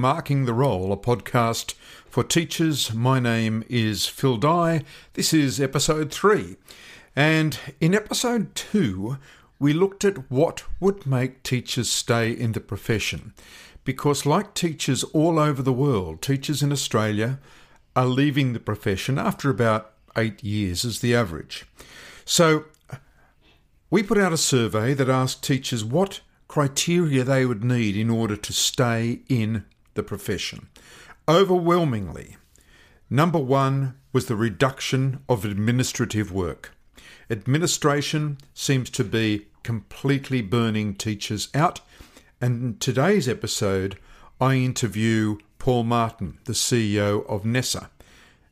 Marking the Role, a podcast for teachers. My name is Phil Dye. This is episode three. And in episode two, we looked at what would make teachers stay in the profession. Because, like teachers all over the world, teachers in Australia are leaving the profession after about eight years, as the average. So, we put out a survey that asked teachers what criteria they would need in order to stay in the profession. Overwhelmingly, number one was the reduction of administrative work. Administration seems to be completely burning teachers out, and in today's episode, I interview Paul Martin, the CEO of NESA,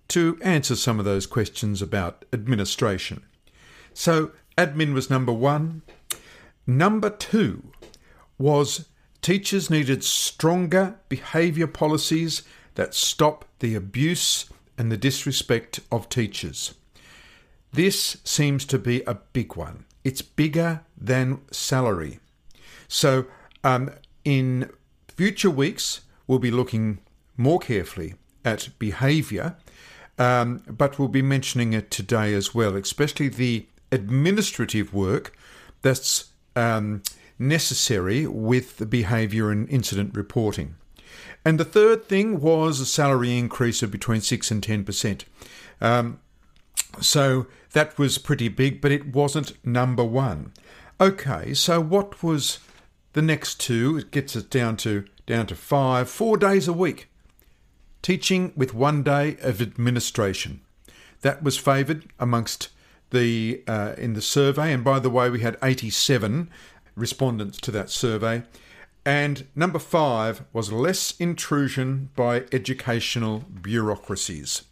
to answer some of those questions about administration. So, admin was number one. Number two was teachers needed stronger behaviour policies that stop the abuse and the disrespect of teachers. This seems to be a big one. It's bigger than salary. So, um, in future weeks, we'll be looking more carefully at behaviour, um, but we'll be mentioning it today as well, especially the administrative work that's um, necessary with the behaviour and incident reporting. And the third thing was a salary increase of between 6 and 10%. Um, so that was pretty big, but it wasn't number one. Okay, so what was the next two? It gets us down to down to five, four days a week. Teaching with one day of administration. That was favoured amongst the uh, in the survey, and by the way, we had 87 respondents to that survey. And number five was less intrusion by educational bureaucracies.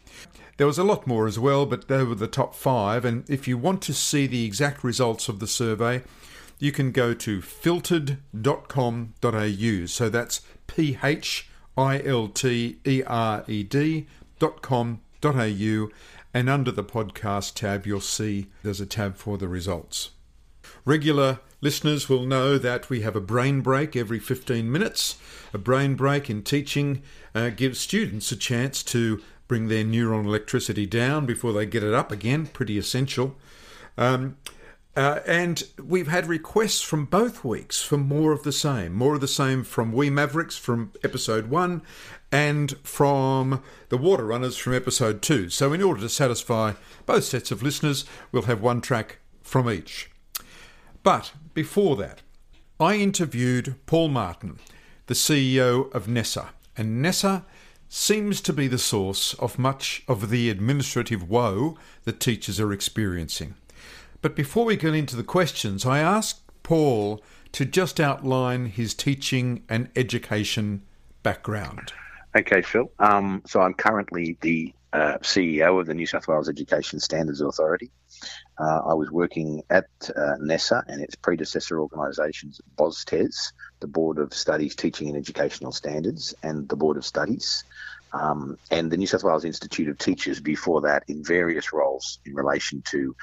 There was a lot more as well, but they were the top five. And if you want to see the exact results of the survey, you can go to philtered.com.au. So that's P H I L T E R E D.com.au. And under the podcast tab, you'll see there's a tab for the results. Regular listeners will know that we have a brain break every 15 minutes. A brain break in teaching uh, gives students a chance to bring their neuron electricity down before they get it up again, pretty essential. Um, uh, and we've had requests from both weeks for more of the same. More of the same from We Mavericks from episode one and from the Water Runners from episode two. So, in order to satisfy both sets of listeners, we'll have one track from each. But before that, I interviewed Paul Martin, the CEO of NESA. And NESA seems to be the source of much of the administrative woe that teachers are experiencing. But before we get into the questions, I asked Paul to just outline his teaching and education background. Okay, Phil. Um, so I'm currently the uh, CEO of the New South Wales Education Standards Authority. Uh, I was working at uh, NESA and its predecessor organisations, BOSTES, the Board of Studies Teaching and Educational Standards, and the Board of Studies, um, and the New South Wales Institute of Teachers before that in various roles in relation to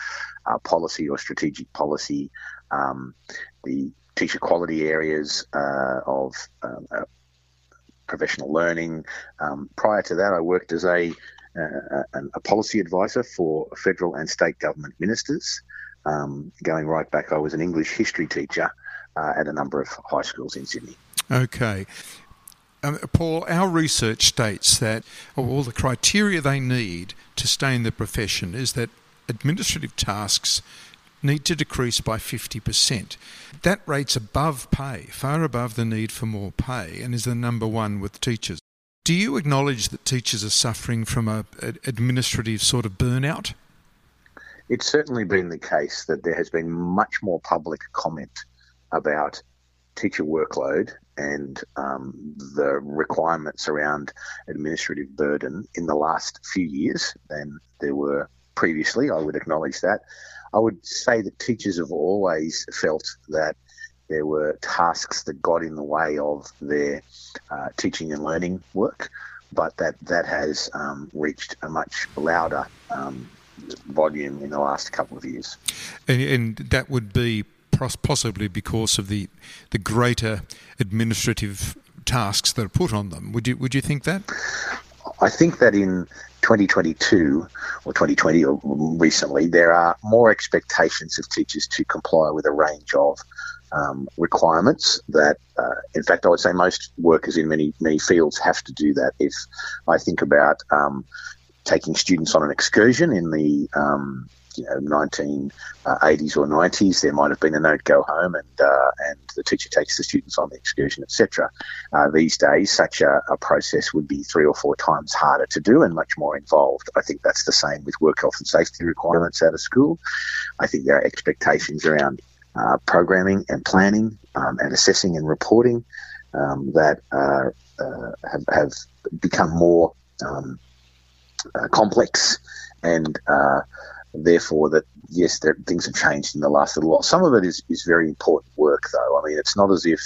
uh, policy or strategic policy, um, the teacher quality areas uh, of um, uh, professional learning. Um, prior to that, I worked as a uh, a policy advisor for federal and state government ministers. Um, going right back, I was an English history teacher uh, at a number of high schools in Sydney. Okay. Um, Paul, our research states that all the criteria they need to stay in the profession is that administrative tasks need to decrease by 50%. That rate's above pay, far above the need for more pay, and is the number one with teachers. Do you acknowledge that teachers are suffering from a, a administrative sort of burnout? It's certainly been the case that there has been much more public comment about teacher workload and um, the requirements around administrative burden in the last few years than there were previously. I would acknowledge that. I would say that teachers have always felt that there were tasks that got in the way of their uh, teaching and learning work, but that that has um, reached a much louder um, volume in the last couple of years. And, and that would be possibly because of the the greater administrative tasks that are put on them. Would you would you think that? I think that in 2022 or 2020 or recently, there are more expectations of teachers to comply with a range of um, requirements that, uh, in fact, I would say most workers in many many fields have to do that. If I think about um, taking students on an excursion in the um, you know 1980s uh, or 90s, there might have been a note go home and uh, and the teacher takes the students on the excursion, etc. Uh, these days, such a, a, process would be three or four times harder to do and much more involved. I think that's the same with work health and safety requirements out of school. I think there are expectations around uh, programming and planning um, and assessing and reporting um, that uh, have, have become more um, complex and therefore that yes, there, things have changed in the last little while. Some of it is, is very important work, though. I mean, it's not as if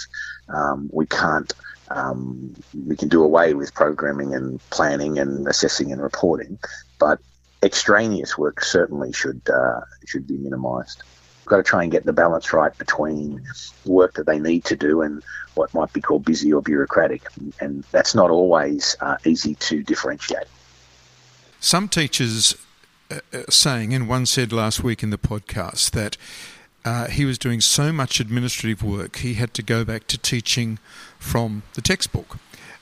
um, we can't um, we can do away with programming and planning and assessing and reporting, but extraneous work certainly should uh, should be minimised. Got to try and get the balance right between work that they need to do and what might be called busy or bureaucratic, and that's not always uh, easy to differentiate. Some teachers uh, uh, saying, and one said last week in the podcast, that uh, he was doing so much administrative work he had to go back to teaching from the textbook.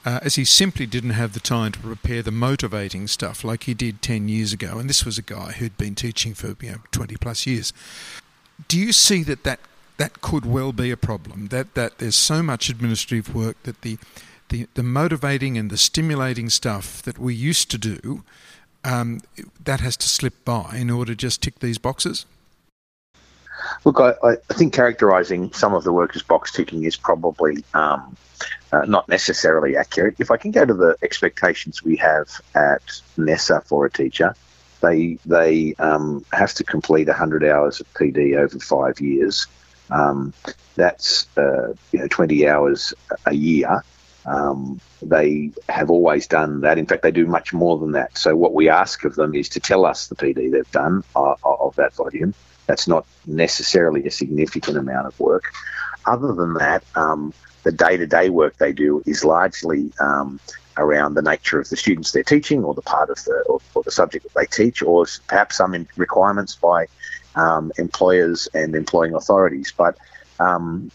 Uh, as he simply didn't have the time to prepare the motivating stuff like he did 10 years ago. And this was a guy who'd been teaching for you know, 20 plus years. Do you see that, that that could well be a problem? That, that there's so much administrative work that the, the, the motivating and the stimulating stuff that we used to do um, that has to slip by in order to just tick these boxes? Look, I, I think characterising some of the work as box ticking is probably um, uh, not necessarily accurate. If I can go to the expectations we have at NESA for a teacher, they they um, have to complete 100 hours of PD over five years. Um, that's uh, you know 20 hours a year. Um, they have always done that. In fact, they do much more than that. So what we ask of them is to tell us the PD they've done uh, of that volume. That's not necessarily a significant amount of work. Other than that, um, the day-to-day work they do is largely um, around the nature of the students they're teaching, or the part of the or, or the subject that they teach, or perhaps some requirements by um, employers and employing authorities. But um,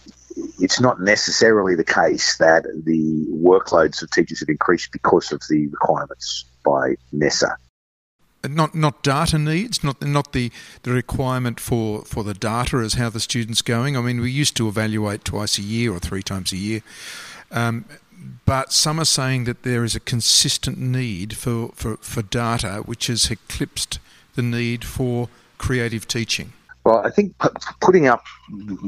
it's not necessarily the case that the workloads of teachers have increased because of the requirements by NESA. Not not data needs, not not the, the requirement for, for the data as how the student's going. I mean, we used to evaluate twice a year or three times a year, um, but some are saying that there is a consistent need for, for, for data which has eclipsed the need for creative teaching. Well, I think putting up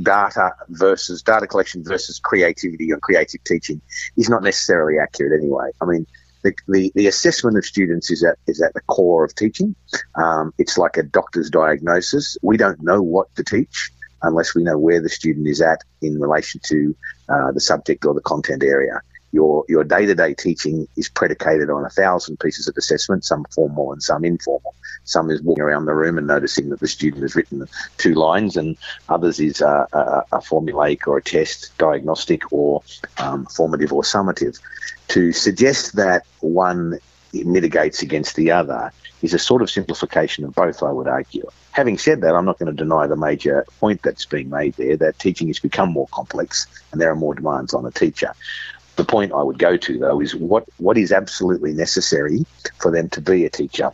data versus data collection versus creativity or creative teaching is not necessarily accurate anyway. I mean, the, the, the assessment of students is at is at the core of teaching. Um, it's like a doctor's diagnosis. We don't know what to teach unless we know where the student is at in relation to uh, the subject or the content area your your day to day teaching is predicated on a thousand pieces of assessment, some formal and some informal. Some is walking around the room and noticing that the student has written two lines, and others is a, a, a formulaic or a test, diagnostic or um, formative or summative. To suggest that one mitigates against the other is a sort of simplification of both, I would argue. Having said that, I'm not going to deny the major point that's being made there that teaching has become more complex and there are more demands on a teacher the point I would go to though is what what is absolutely necessary for them to be a teacher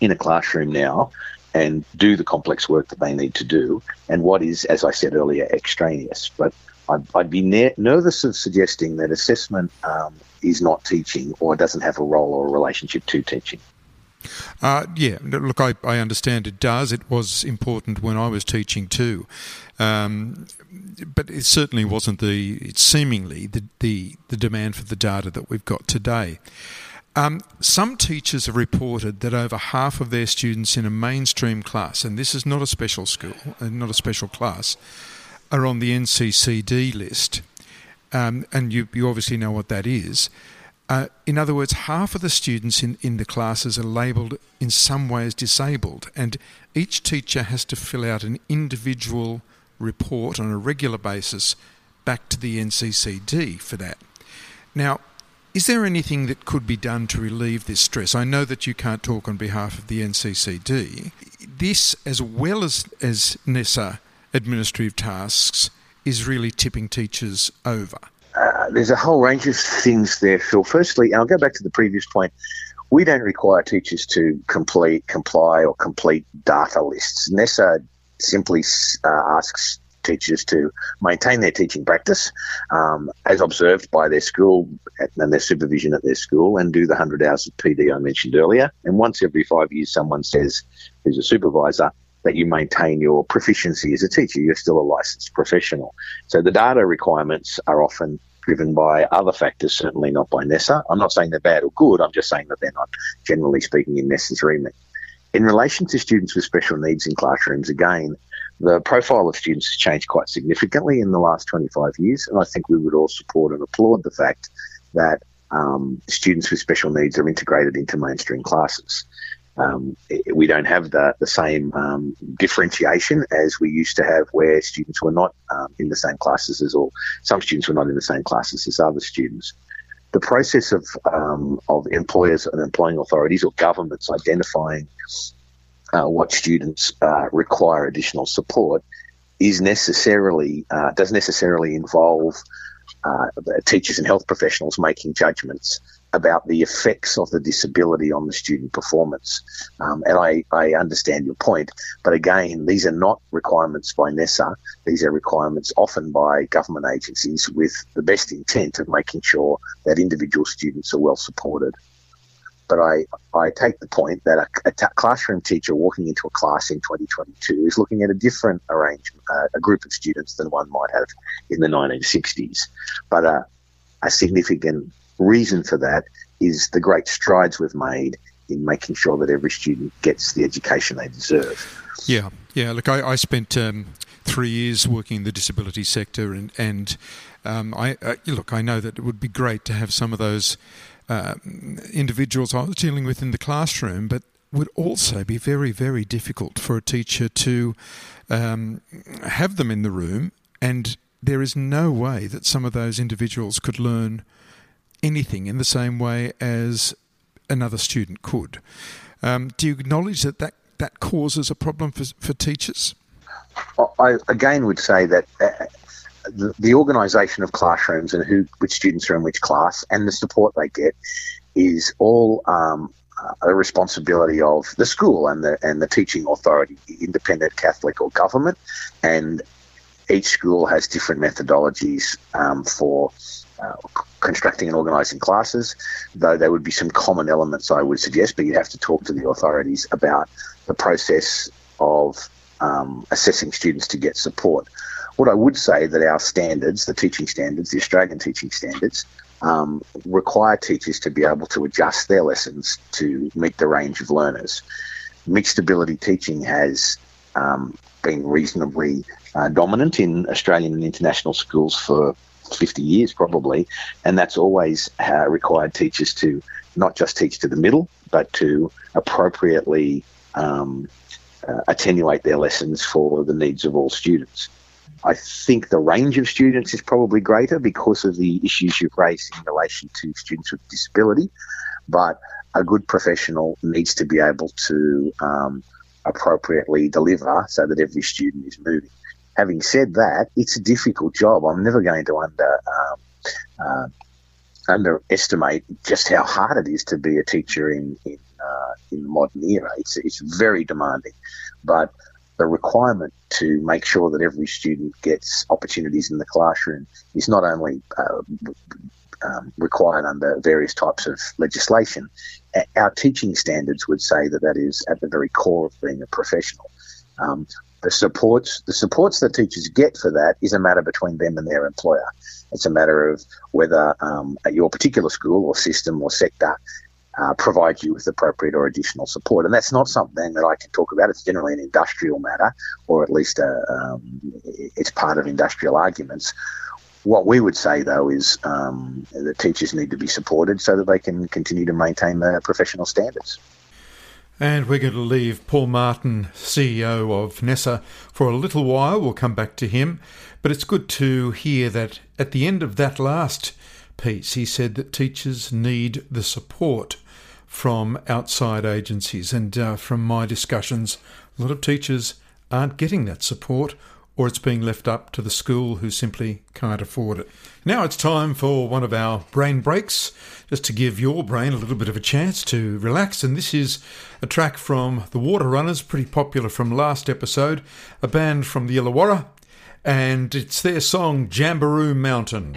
in a classroom now and do the complex work that they need to do, and what is, as I said earlier, extraneous. But I'd, I'd be ne- nervous of suggesting that assessment um, is not teaching or doesn't have a role or a relationship to teaching. Uh, yeah, look, I, I, understand it does. It was important when I was teaching too, um, but it certainly wasn't the. Seemingly the, the the demand for the data that we've got today. Um, some teachers have reported that over half of their students in a mainstream class, and this is not a special school, and uh, not a special class, are on the NCCD list. Um, and you, you obviously know what that is. Uh, in other words, half of the students in, in the classes are labelled in some ways disabled, and each teacher has to fill out an individual report on a regular basis back to the NCCD for that. Now, is there anything that could be done to relieve this stress? I know that you can't talk on behalf of the NCCD. This, as well as, as NESA administrative tasks, is really tipping teachers over. Uh, there's a whole range of things there, Phil. Firstly, and I'll go back to the previous point. We don't require teachers to complete, comply, or complete data lists. NESA simply uh, asks teachers to maintain their teaching practice um, as observed by their school and their supervision at their school and do the 100 hours of PD I mentioned earlier. And once every five years, someone says, who's a supervisor, that you maintain your proficiency as a teacher. You're still a licensed professional. So the data requirements are often driven by other factors, certainly not by NESA. I'm not saying they're bad or good, I'm just saying that they're not, generally speaking, in NESA's remit. In relation to students with special needs in classrooms, again, the profile of students has changed quite significantly in the last 25 years, and I think we would all support and applaud the fact that um, students with special needs are integrated into mainstream classes. Um, we don't have the, the same um, differentiation as we used to have where students were not um, in the same classes as, or some students were not in the same classes as other students. The process of, um, of employers and employing authorities or governments identifying uh, what students uh, require additional support is necessarily uh, does necessarily involve uh, teachers and health professionals making judgments about the effects of the disability on the student performance. Um, and I, I understand your point, but again, these are not requirements by NESA. These are requirements often by government agencies with the best intent of making sure that individual students are well supported. But I, I take the point that a, a t- classroom teacher walking into a class in 2022 is looking at a different arrangement, uh, a group of students than one might have in the 1960s. But uh, a significant reason for that is the great strides we've made in making sure that every student gets the education they deserve. Yeah, yeah. Look, I, I spent um, three years working in the disability sector, and and um, I uh, look, I know that it would be great to have some of those uh, individuals I was dealing with in the classroom, but would also be very, very difficult for a teacher to um, have them in the room, and there is no way that some of those individuals could learn anything in the same way as another student could. Um, do you acknowledge that, that that causes a problem for, for teachers? I again would say that uh, the, the organisation of classrooms and who which students are in which class and the support they get is all um, a responsibility of the school and the and the teaching authority, independent Catholic or government, and each school has different methodologies um, for uh, constructing and organising classes. Though there would be some common elements, I would suggest, but you'd have to talk to the authorities about the process of um, assessing students to get support. What I would say that our standards, the teaching standards, the Australian teaching standards, um, require teachers to be able to adjust their lessons to meet the range of learners. Mixed ability teaching has um, been reasonably uh, dominant in Australian and international schools for 50 years, probably, and that's always uh, required teachers to not just teach to the middle, but to appropriately um, uh, attenuate their lessons for the needs of all students. I think the range of students is probably greater because of the issues you've raised in relation to students with disability. But a good professional needs to be able to um, appropriately deliver so that every student is moving. Having said that, it's a difficult job. I'm never going to under um, uh, underestimate just how hard it is to be a teacher in in, uh, in the modern era. It's it's very demanding, but the requirement to make sure that every student gets opportunities in the classroom is not only uh, um, required under various types of legislation. Our teaching standards would say that that is at the very core of being a professional. Um, the supports the supports that teachers get for that is a matter between them and their employer. It's a matter of whether um, your particular school or system or sector uh, provide you with appropriate or additional support. And that's not something that I can talk about. It's generally an industrial matter, or at least a, um, it's part of industrial arguments. What we would say, though, is um, that teachers need to be supported so that they can continue to maintain their professional standards. And we're going to leave Paul Martin, CEO of NESA, for a little while. We'll come back to him. But it's good to hear that at the end of that last piece, he said that teachers need the support from outside agencies. And uh, from my discussions, a lot of teachers aren't getting that support or it's being left up to the school who simply can't afford it. Now it's time for one of our brain breaks, just to give your brain a little bit of a chance to relax. And this is a track from the Water Runners, pretty popular from last episode, a band from the Illawarra, and it's their song Jamberoo Mountain.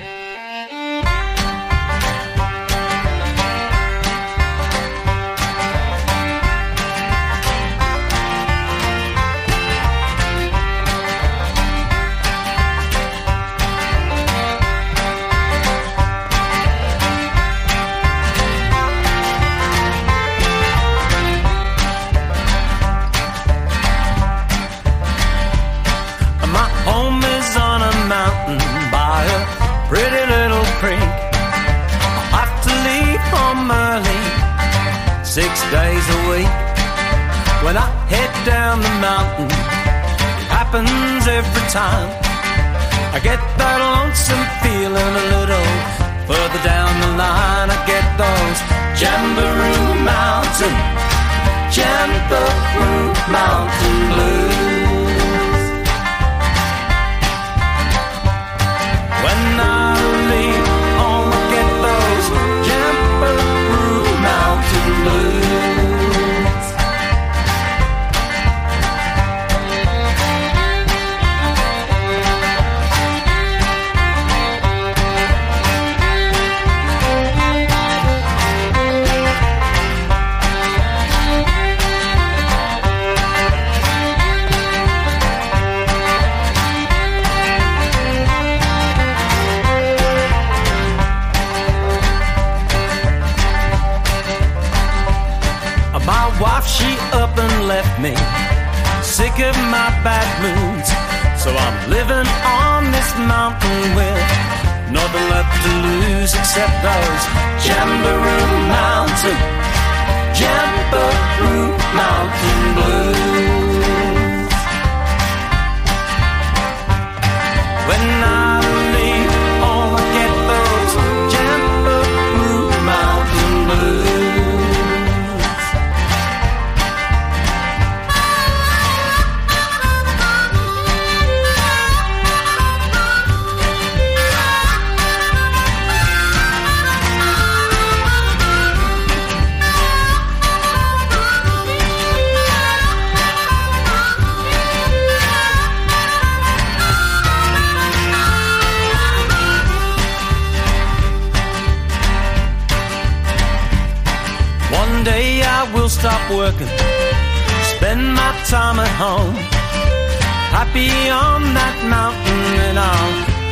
When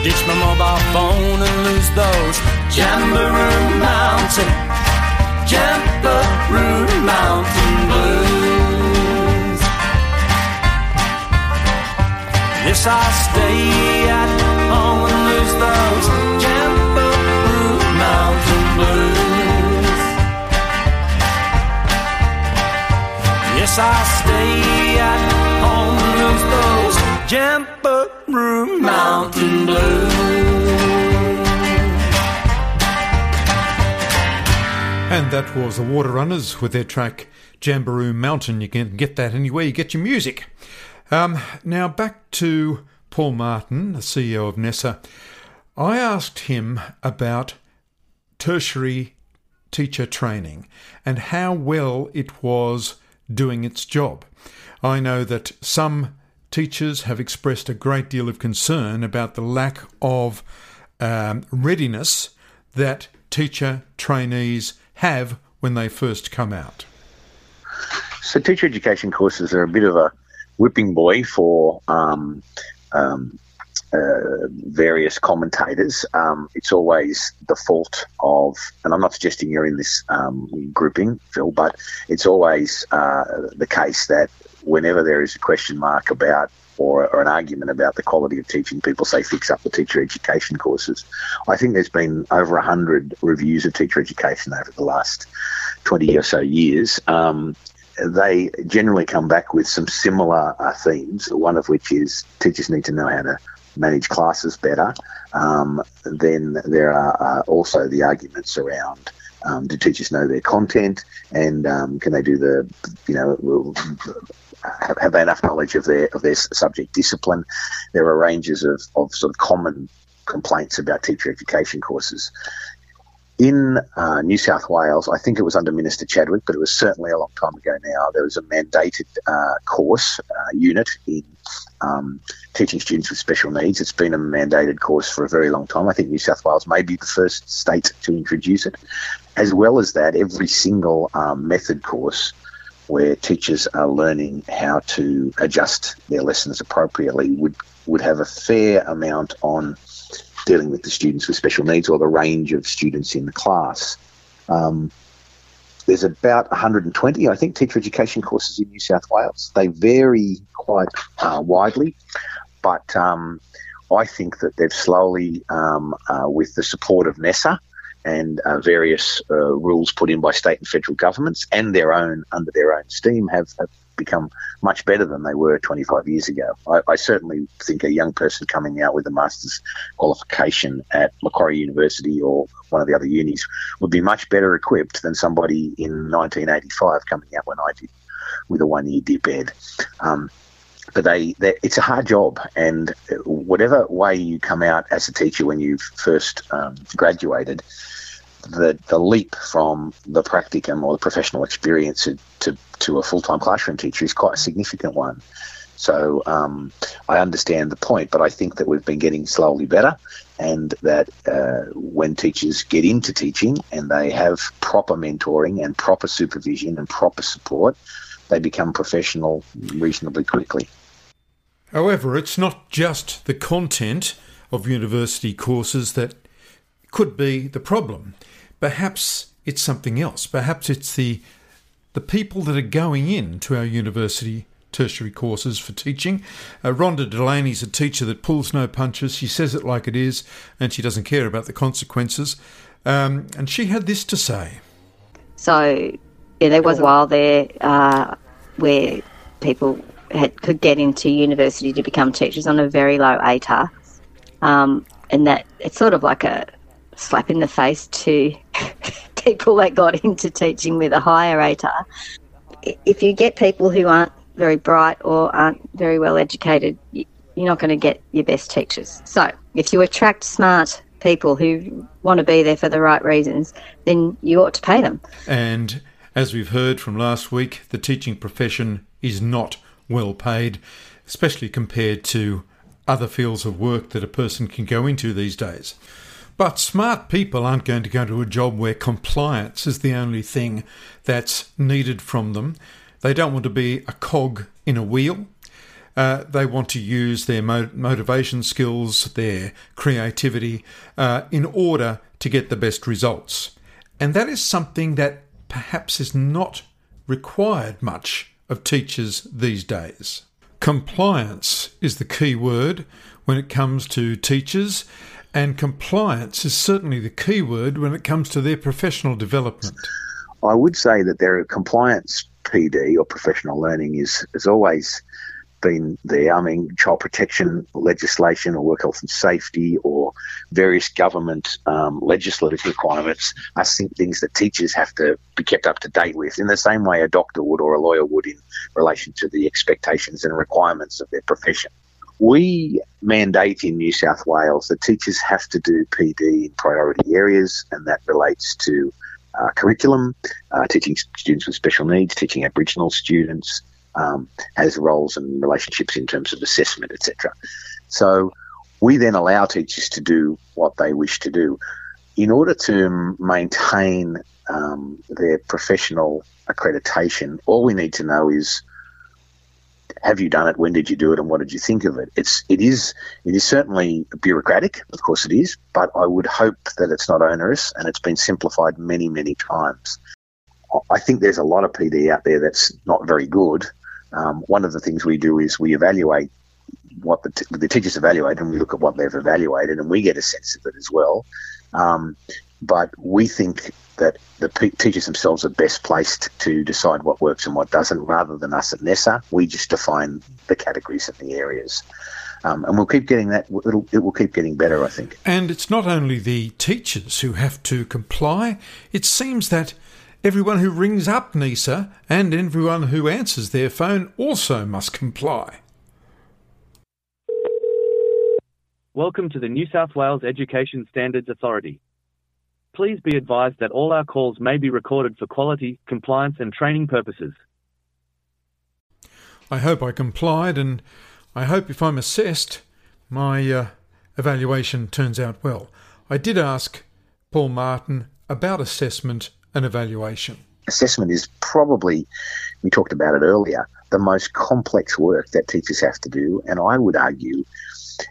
ditch my mobile phone and lose those Jamberoo Mountain, Jamberoo Mountain Blues. Yes, I'll stay at home and lose those Jamberoo Mountain Blues. Yes, I stay at home and lose those Jamberoo Mountain Blues. And that was the Water Runners with their track Jamberoo Mountain. You can get that anywhere you get your music. Um, now back to Paul Martin, the CEO of NESA. I asked him about tertiary teacher training and how well it was doing its job. I know that some teachers have expressed a great deal of concern about the lack of um, readiness that teacher trainees have when they first come out. So, teacher education courses are a bit of a whipping boy for um, um, uh, various commentators. Um, it's always the fault of, and I'm not suggesting you're in this um, grouping, Phil, but it's always uh, the case that whenever there is a question mark about or, or, an argument about the quality of teaching, people say fix up the teacher education courses. I think there's been over 100 reviews of teacher education over the last 20 or so years. Um, they generally come back with some similar uh, themes, one of which is teachers need to know how to manage classes better. Um, then there are uh, also the arguments around um, do teachers know their content and um, can they do the, you know, have, enough knowledge of their of their subject discipline? There are ranges of, of sort of common complaints about teacher education courses. In uh, New South Wales, I think it was under Minister Chadwick, but it was certainly a long time ago now. There was a mandated uh, course uh, unit in um, teaching students with special needs. It's been a mandated course for a very long time. I think New South Wales may be the first state to introduce it. As well as that, every single um, method course where teachers are learning how to adjust their lessons appropriately would would have a fair amount on dealing with the students with special needs or the range of students in the class. Um, there's about 120, I think, teacher education courses in New South Wales. They vary quite uh, widely, but um, I think that they've slowly, um, uh, with the support of NESA, and uh, various uh, rules put in by state and federal governments and their own under their own steam have, have become much better than they were 25 years ago. I, I, certainly think a young person coming out with a master's qualification at Macquarie University or one of the other unis would be much better equipped than somebody in 1985 coming out when I did with a one year dip ed. Um, but they, it's a hard job, and whatever way you come out as a teacher when you've first um, graduated, the the leap from the practicum or the professional experience to to, to a full time classroom teacher is quite a significant one. So um, I understand the point, but I think that we've been getting slowly better, and that uh, when teachers get into teaching and they have proper mentoring and proper supervision and proper support, they become professional reasonably quickly. However, it's not just the content of university courses that could be the problem. Perhaps it's something else. Perhaps it's the the people that are going in to our university tertiary courses for teaching. Uh, Ronda Delaney's a teacher that pulls no punches. She says it like it is, and she doesn't care about the consequences. Um, and she had this to say. So, yeah, there was a while there uh, where people had, could get into university to become teachers on a very low ATAR. Um, and that it's sort of like a slap in the face to people that got into teaching with a higher ATAR. If you get people who aren't very bright or aren't very well educated, you're not going to get your best teachers. So if you attract smart people who want to be there for the right reasons, then you ought to pay them. And as we've heard from last week, the teaching profession is not well paid, especially compared to other fields of work that a person can go into these days. But smart people aren't going to go to a job where compliance is the only thing that's needed from them. They don't want to be a cog in a wheel. Uh, they want to use their mo- motivation skills, their creativity, uh, in order to get the best results. And that is something that perhaps is not required much of teachers these days. Compliance is the key word when it comes to teachers, and compliance is certainly the key word when it comes to their professional development. I would say that their compliance PD or professional learning is, is always been there. I mean, child protection legislation or work health and safety or various government um, legislative requirements are things that teachers have to be kept up to date with in the same way a doctor would or a lawyer would in relation to the expectations and requirements of their profession. We mandate in New South Wales that teachers have to do PD in priority areas, and that relates to uh, curriculum, uh, teaching students with special needs, teaching Aboriginal students, um, has roles and relationships in terms of assessment, etc. So we then allow teachers to do what they wish to do. In order to maintain um, their professional accreditation, all we need to know is have you done it? When did you do it? And what did you think of it? It's it is it is certainly bureaucratic, of course it is, but I would hope that it's not onerous and it's been simplified many many times. I think there's a lot of PD out there that's not very good, um, one of the things we do is we evaluate what the, t- the teachers evaluate and we look at what they've evaluated and we get a sense of it as well. Um, but we think that the p- teachers themselves are best placed to decide what works and what doesn't, rather than us at NESA. We just define the categories and the areas. Um, and we'll keep getting that. It'll, it will keep getting better, I think. And it's not only the teachers who have to comply. It seems that everyone who rings up NESA and everyone who answers their phone also must comply. Welcome to the New South Wales Education Standards Authority. Please be advised that all our calls may be recorded for quality, compliance, and training purposes. I hope I complied, and I hope if I'm assessed, my uh, evaluation turns out well. I did ask Paul Martin about assessment and evaluation. Assessment is probably, we talked about it earlier, the most complex work that teachers have to do, and I would argue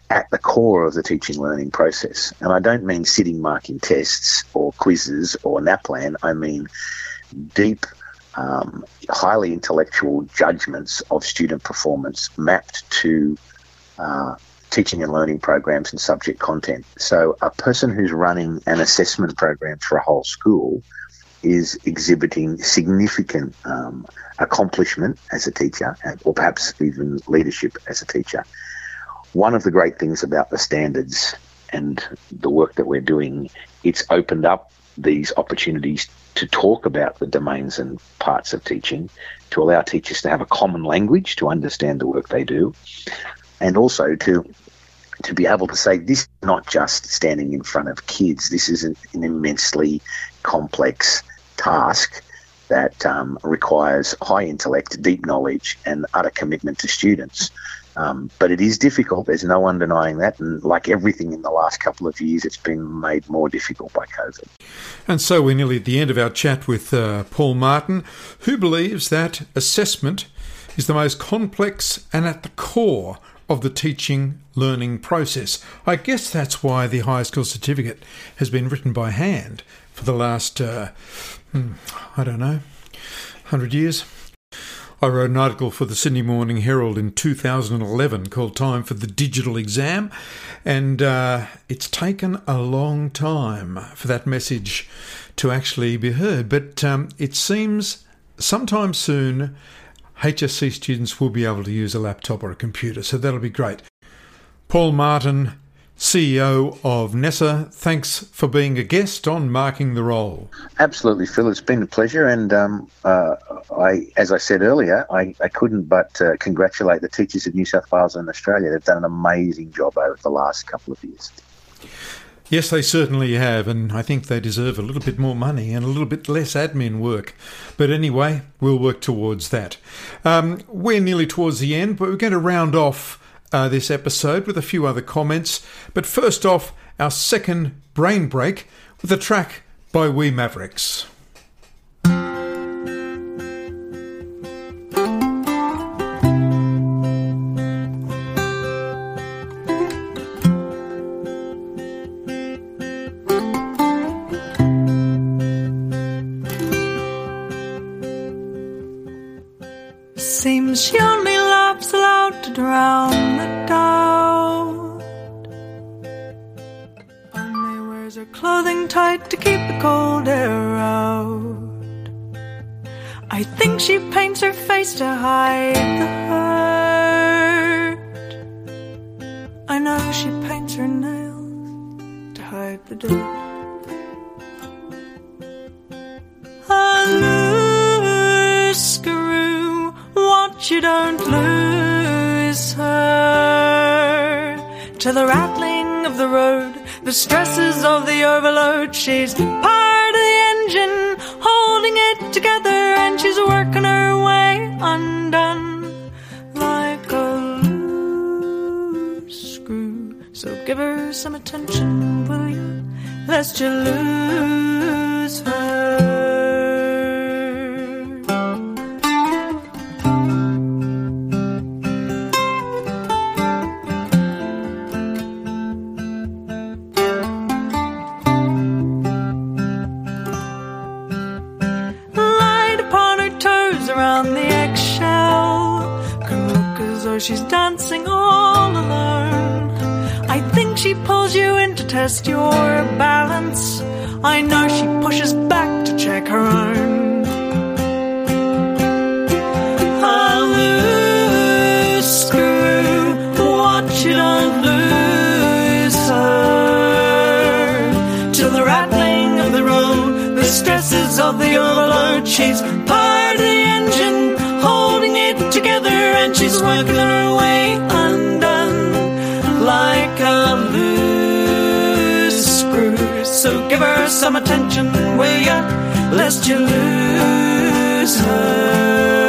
at the core of the teaching learning process. And I don't mean sitting marking tests or quizzes or NAPLAN, I mean deep, um, highly intellectual judgments of student performance mapped to uh, teaching and learning programs and subject content. So a person who's running an assessment program for a whole school is exhibiting significant um, accomplishment as a teacher, or perhaps even leadership as a teacher one of the great things about the standards and the work that we're doing, it's opened up these opportunities to talk about the domains and parts of teaching, to allow teachers to have a common language to understand the work they do, and also to to be able to say this is not just standing in front of kids. This is an, an immensely complex task that um, requires high intellect, deep knowledge, and utter commitment to students. Um, but it is difficult. There's no one denying that. And like everything in the last couple of years, it's been made more difficult by COVID. And so we're nearly at the end of our chat with uh, Paul Martin, who believes that assessment is the most complex and at the core of the teaching learning process. I guess that's why the high school certificate has been written by hand for the last, uh, hmm, I don't know, 100 years. I wrote an article for the Sydney Morning Herald in 2011 called Time for the Digital Exam, and uh, it's taken a long time for that message to actually be heard. But um, it seems sometime soon HSC students will be able to use a laptop or a computer, so that'll be great. Paul Martin, CEO of NESA. Thanks for being a guest on Marking the Role. Absolutely, Phil. It's been a pleasure, and um, uh, I, as I said earlier, I, I couldn't but uh, congratulate the teachers of New South Wales and Australia. They've done an amazing job over the last couple of years. Yes, they certainly have, and I think they deserve a little bit more money and a little bit less admin work. But anyway, we'll work towards that. Um, we're nearly towards the end, but we're going to round off uh, this episode with a few other comments. But first off, our second brain break with a track by We Mavericks. Clothing tight to keep the cold air out. I think she paints her face to hide the hurt. I know she paints her nails to hide the dirt. A loose screw, what you don't lose her to the rattling of the road the stresses of the overload. She's part of the engine, holding it together, and she's working her way undone like a loose screw. So give her some attention, will you? Lest you lose her. She's dancing all alone. I think she pulls you in to test your balance. I know she pushes back to check her own. Don't lose her. Till the rattling of the road, the stresses of the overload, she's together, and she's working her way undone like a loose screw. So give her some attention, will ya? Lest you lose her.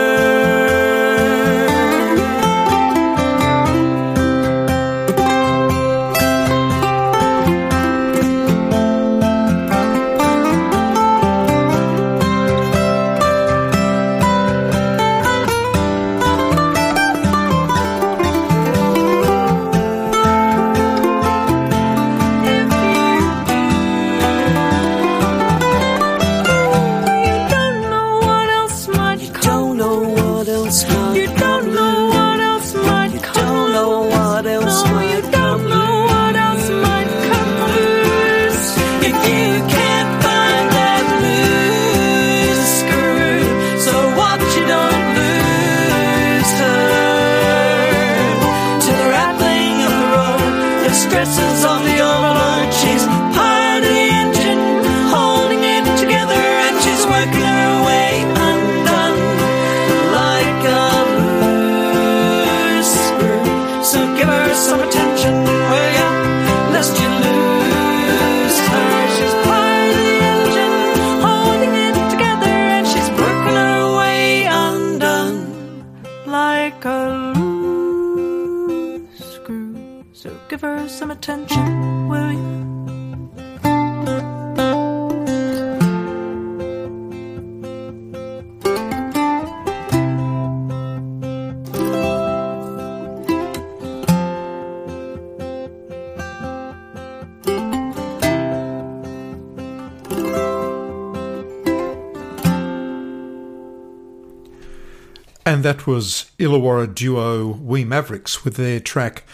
And that was Illawarra duo We Mavericks with their track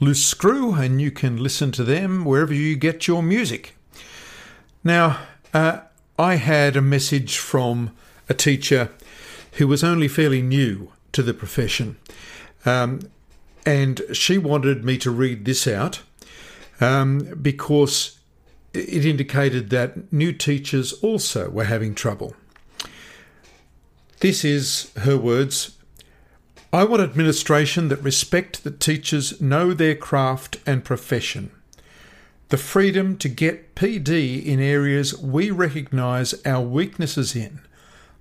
Loose Screw, and you can listen to them wherever you get your music. Now, uh, I had a message from a teacher who was only fairly new to the profession, um, and she wanted me to read this out um, because it indicated that new teachers also were having trouble. This is her words. I want administration that respect that teachers know their craft and profession. The freedom to get PD in areas we recognise our weaknesses in,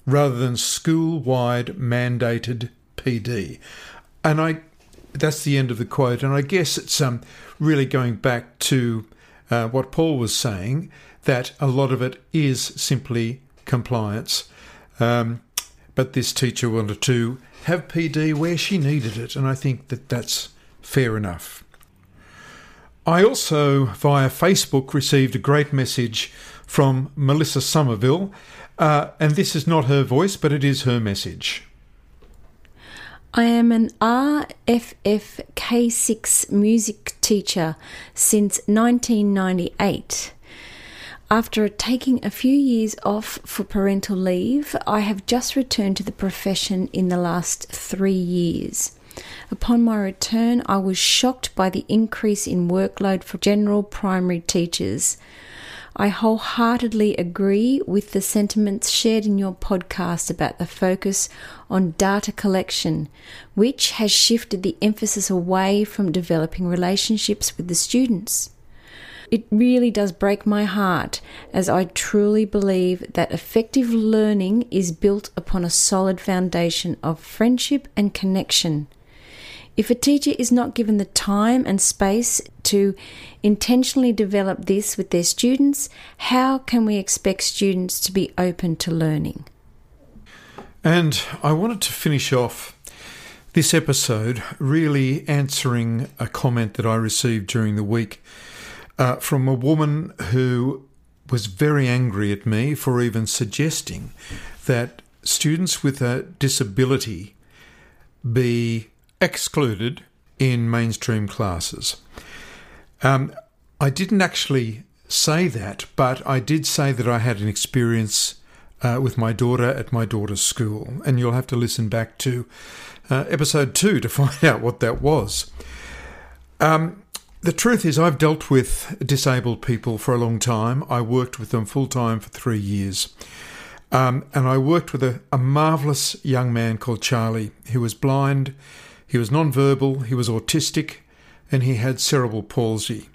rather than school wide mandated PD. And I that's the end of the quote. And I guess it's um, really going back to uh, what Paul was saying that a lot of it is simply compliance. Um, but this teacher wanted to have PD where she needed it, and I think that that's fair enough. I also, via Facebook, received a great message from Melissa Somerville, uh, and this is not her voice, but it is her message. I am an RFF K6 music teacher since 1998. After taking a few years off for parental leave, I have just returned to the profession in the last three years. Upon my return, I was shocked by the increase in workload for general primary teachers. I wholeheartedly agree with the sentiments shared in your podcast about the focus on data collection, which has shifted the emphasis away from developing relationships with the students. It really does break my heart as I truly believe that effective learning is built upon a solid foundation of friendship and connection. If a teacher is not given the time and space to intentionally develop this with their students, how can we expect students to be open to learning? And I wanted to finish off this episode really answering a comment that I received during the week uh, from a woman who was very angry at me for even suggesting that students with a disability be excluded in mainstream classes. Um, I didn't actually say that, but I did say that I had an experience uh, with my daughter at my daughter's school, and you'll have to listen back to uh, episode two to find out what that was. Um, the truth is, I've dealt with disabled people for a long time. I worked with them full time for three years. Um, and I worked with a, a marvellous young man called Charlie. He was blind, he was non-verbal, he was autistic, and he had cerebral palsy.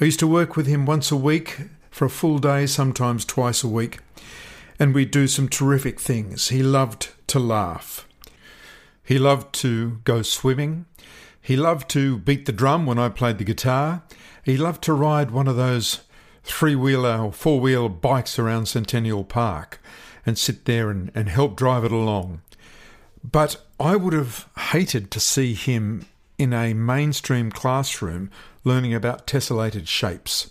I used to work with him once a week for a full day, sometimes twice a week, and we'd do some terrific things. He loved to laugh. He loved to go swimming. He loved to beat the drum when I played the guitar. He loved to ride one of those three wheeler or four wheel bikes around Centennial Park and sit there and, and help drive it along. But I would have hated to see him in a mainstream classroom learning about tessellated shapes.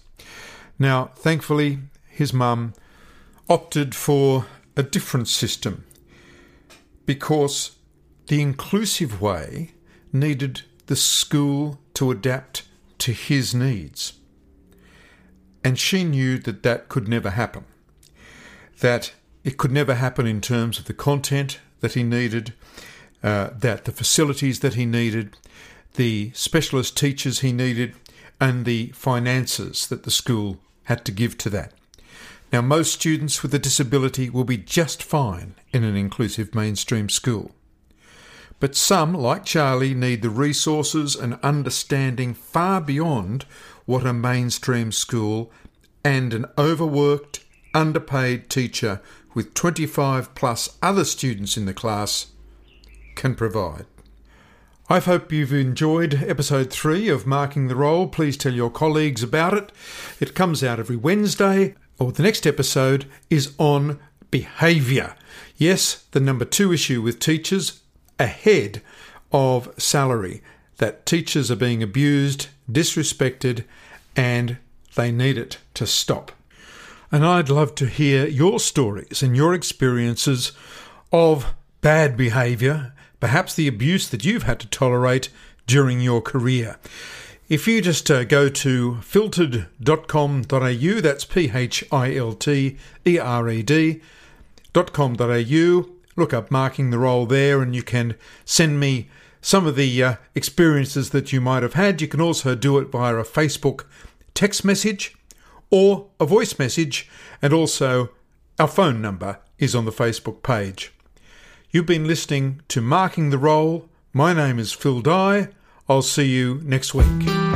Now, thankfully, his mum opted for a different system because the inclusive way needed the school to adapt to his needs. And she knew that that could never happen, that it could never happen in terms of the content that he needed, uh, that the facilities that he needed, the specialist teachers he needed, and the finances that the school had to give to that. Now, most students with a disability will be just fine in an inclusive mainstream school. But some, like Charlie, need the resources and understanding far beyond what a mainstream school and an overworked, underpaid teacher with 25 plus other students in the class can provide. I hope you've enjoyed episode three of Marking the Role. Please tell your colleagues about it. It comes out every Wednesday, or the next episode is on behaviour. Yes, the number two issue with teachers ahead of salary that teachers are being abused, disrespected, and they need it to stop. And I'd love to hear your stories and your experiences of bad behaviour perhaps the abuse that you've had to tolerate during your career. If you just uh, go to philtered.com.au, that's P H I L T E R E D.com.au, look up Marking the Role there, and you can send me some of the uh, experiences that you might have had. You can also do it via a Facebook text message or a voice message, and also our phone number is on the Facebook page. You've been listening to Marking the Role. My name is Phil Dye. I'll see you next week.